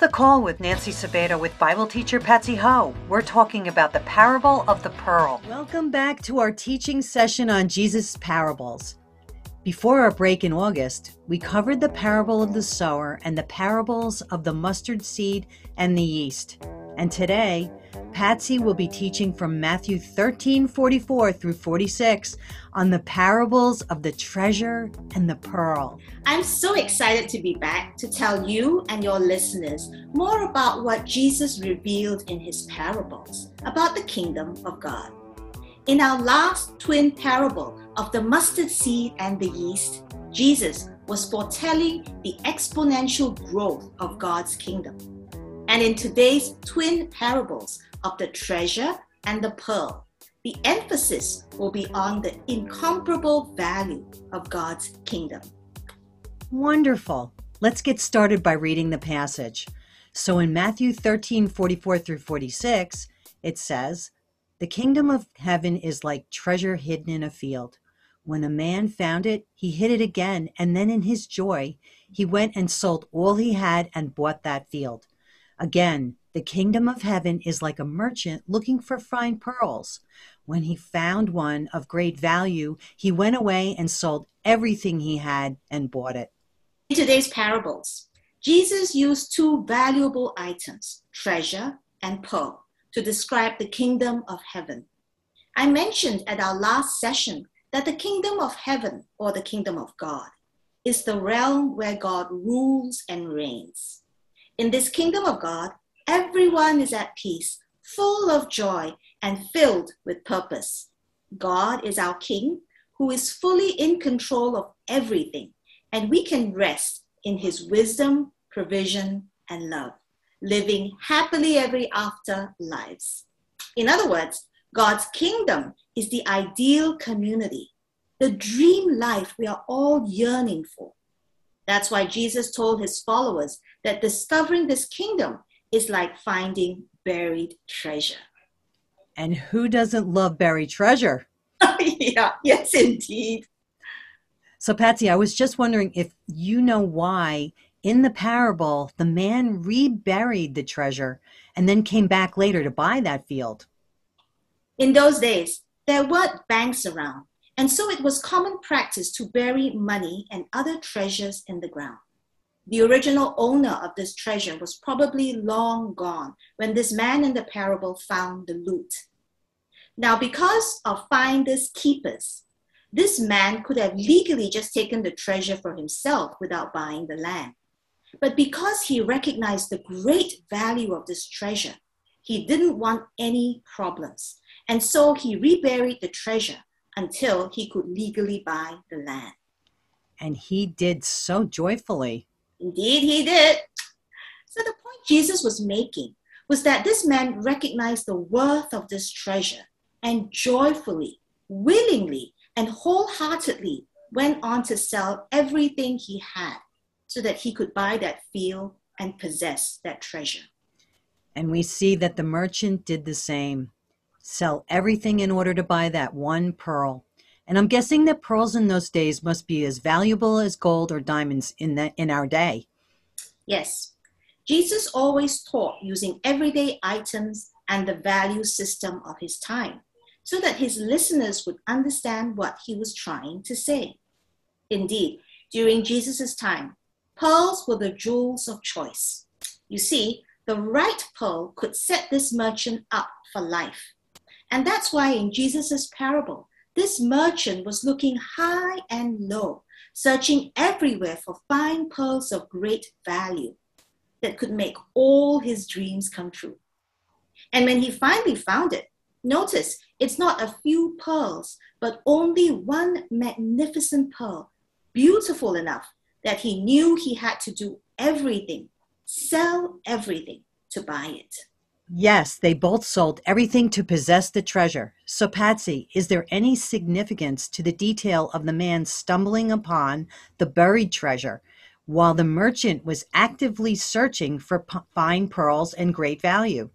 The Call with Nancy Sabato with Bible teacher Patsy Ho. We're talking about the parable of the pearl. Welcome back to our teaching session on Jesus' parables. Before our break in August, we covered the parable of the sower and the parables of the mustard seed and the yeast. And today, Patsy will be teaching from Matthew 13 44 through 46 on the parables of the treasure and the pearl. I'm so excited to be back to tell you and your listeners more about what Jesus revealed in his parables about the kingdom of God. In our last twin parable of the mustard seed and the yeast, Jesus was foretelling the exponential growth of God's kingdom. And in today's twin parables of the treasure and the pearl, the emphasis will be on the incomparable value of God's kingdom. Wonderful. Let's get started by reading the passage. So in Matthew 13 44 through 46, it says, The kingdom of heaven is like treasure hidden in a field. When a man found it, he hid it again, and then in his joy, he went and sold all he had and bought that field. Again, the kingdom of heaven is like a merchant looking for fine pearls. When he found one of great value, he went away and sold everything he had and bought it. In today's parables, Jesus used two valuable items, treasure and pearl, to describe the kingdom of heaven. I mentioned at our last session that the kingdom of heaven, or the kingdom of God, is the realm where God rules and reigns. In this kingdom of God, everyone is at peace, full of joy, and filled with purpose. God is our King who is fully in control of everything, and we can rest in his wisdom, provision, and love, living happily ever after lives. In other words, God's kingdom is the ideal community, the dream life we are all yearning for. That's why Jesus told his followers that discovering this kingdom is like finding buried treasure. And who doesn't love buried treasure? yeah, yes, indeed. So, Patsy, I was just wondering if you know why in the parable the man reburied the treasure and then came back later to buy that field. In those days, there weren't banks around. And so it was common practice to bury money and other treasures in the ground. The original owner of this treasure was probably long gone when this man in the parable found the loot. Now, because of finders keepers, this man could have legally just taken the treasure for himself without buying the land. But because he recognized the great value of this treasure, he didn't want any problems. And so he reburied the treasure until he could legally buy the land. And he did so joyfully. Indeed, he did. So, the point Jesus was making was that this man recognized the worth of this treasure and joyfully, willingly, and wholeheartedly went on to sell everything he had so that he could buy that field and possess that treasure. And we see that the merchant did the same sell everything in order to buy that one pearl. And I'm guessing that pearls in those days must be as valuable as gold or diamonds in the, in our day. Yes. Jesus always taught using everyday items and the value system of his time so that his listeners would understand what he was trying to say. Indeed, during Jesus' time, pearls were the jewels of choice. You see, the right pearl could set this merchant up for life. And that's why in Jesus' parable, this merchant was looking high and low, searching everywhere for fine pearls of great value that could make all his dreams come true. And when he finally found it, notice it's not a few pearls, but only one magnificent pearl, beautiful enough that he knew he had to do everything, sell everything to buy it. Yes, they both sold everything to possess the treasure. So, Patsy, is there any significance to the detail of the man stumbling upon the buried treasure while the merchant was actively searching for p- fine pearls and great value?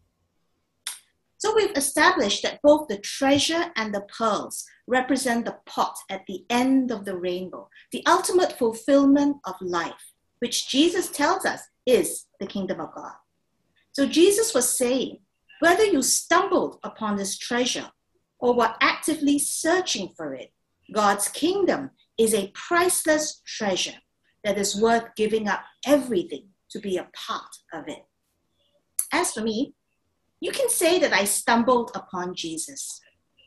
So, we've established that both the treasure and the pearls represent the pot at the end of the rainbow, the ultimate fulfillment of life, which Jesus tells us is the kingdom of God. So Jesus was saying, whether you stumbled upon this treasure or were actively searching for it, God's kingdom is a priceless treasure that is worth giving up everything to be a part of it. As for me, you can say that I stumbled upon Jesus.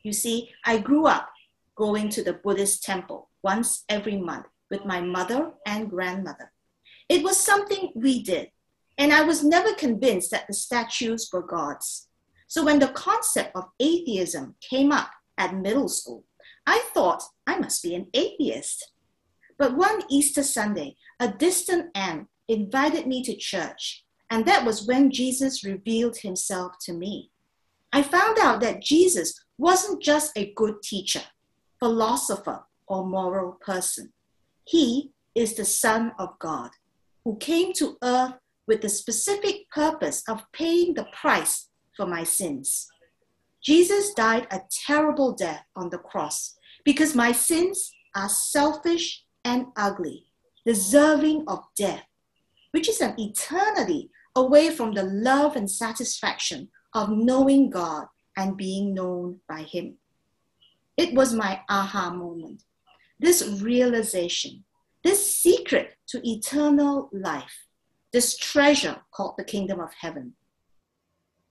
You see, I grew up going to the Buddhist temple once every month with my mother and grandmother. It was something we did, and I was never convinced that the statues were gods. So when the concept of atheism came up at middle school, I thought I must be an atheist. But one Easter Sunday, a distant aunt invited me to church, and that was when Jesus revealed himself to me. I found out that Jesus wasn't just a good teacher, philosopher, or moral person. He is the Son of God who came to earth with the specific purpose of paying the price for my sins. Jesus died a terrible death on the cross because my sins are selfish and ugly, deserving of death, which is an eternity away from the love and satisfaction of knowing God and being known by Him. It was my aha moment. This realization, this secret to eternal life, this treasure called the kingdom of heaven.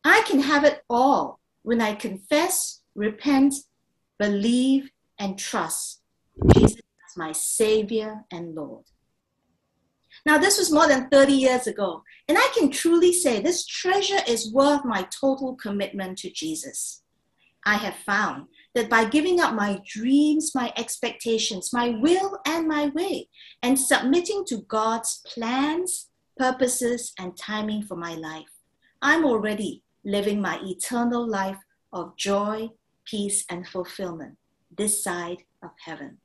I can have it all when I confess, repent, believe, and trust Jesus as my Savior and Lord. Now, this was more than 30 years ago, and I can truly say this treasure is worth my total commitment to Jesus. I have found that by giving up my dreams, my expectations, my will, and my way, and submitting to God's plans, purposes, and timing for my life, I'm already living my eternal life of joy, peace, and fulfillment this side of heaven.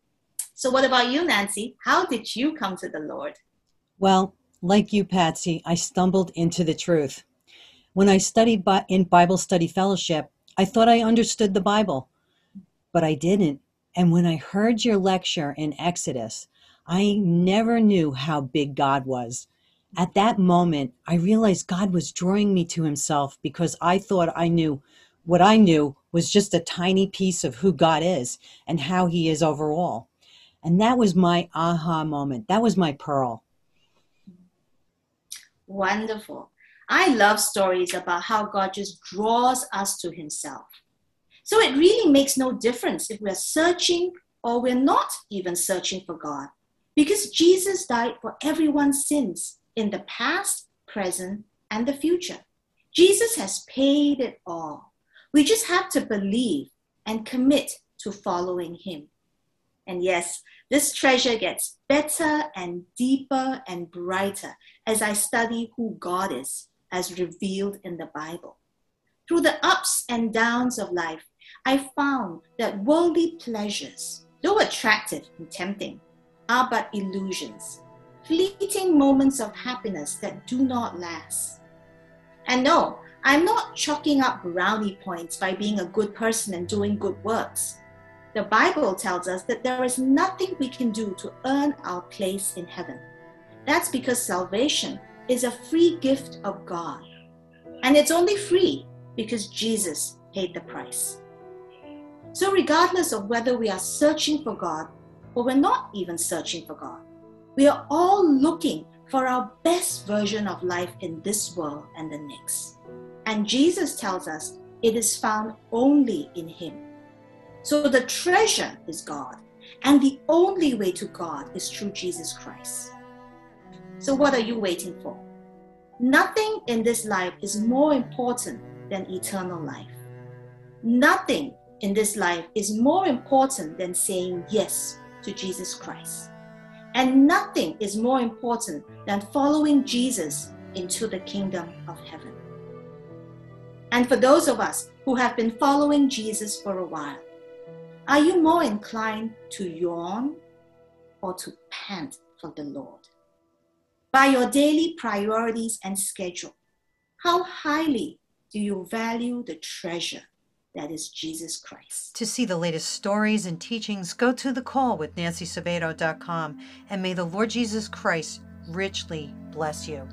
So, what about you, Nancy? How did you come to the Lord? Well, like you, Patsy, I stumbled into the truth. When I studied in Bible Study Fellowship, I thought I understood the Bible, but I didn't. And when I heard your lecture in Exodus, I never knew how big God was. At that moment, I realized God was drawing me to Himself because I thought I knew what I knew was just a tiny piece of who God is and how He is overall. And that was my aha moment. That was my pearl. Wonderful. I love stories about how God just draws us to Himself. So it really makes no difference if we're searching or we're not even searching for God, because Jesus died for everyone's sins in the past, present, and the future. Jesus has paid it all. We just have to believe and commit to following Him. And yes, this treasure gets better and deeper and brighter as I study who God is as revealed in the Bible. Through the ups and downs of life, I found that worldly pleasures, though attractive and tempting, are but illusions, fleeting moments of happiness that do not last. And no, I'm not chalking up brownie points by being a good person and doing good works. The Bible tells us that there is nothing we can do to earn our place in heaven. That's because salvation is a free gift of God. And it's only free because Jesus paid the price. So, regardless of whether we are searching for God or we're not even searching for God, we are all looking for our best version of life in this world and the next. And Jesus tells us it is found only in Him. So the treasure is God, and the only way to God is through Jesus Christ. So what are you waiting for? Nothing in this life is more important than eternal life. Nothing in this life is more important than saying yes to Jesus Christ. And nothing is more important than following Jesus into the kingdom of heaven. And for those of us who have been following Jesus for a while, are you more inclined to yawn or to pant for the Lord? By your daily priorities and schedule, how highly do you value the treasure that is Jesus Christ? To see the latest stories and teachings, go to the call with nancysabato.com and may the Lord Jesus Christ richly bless you.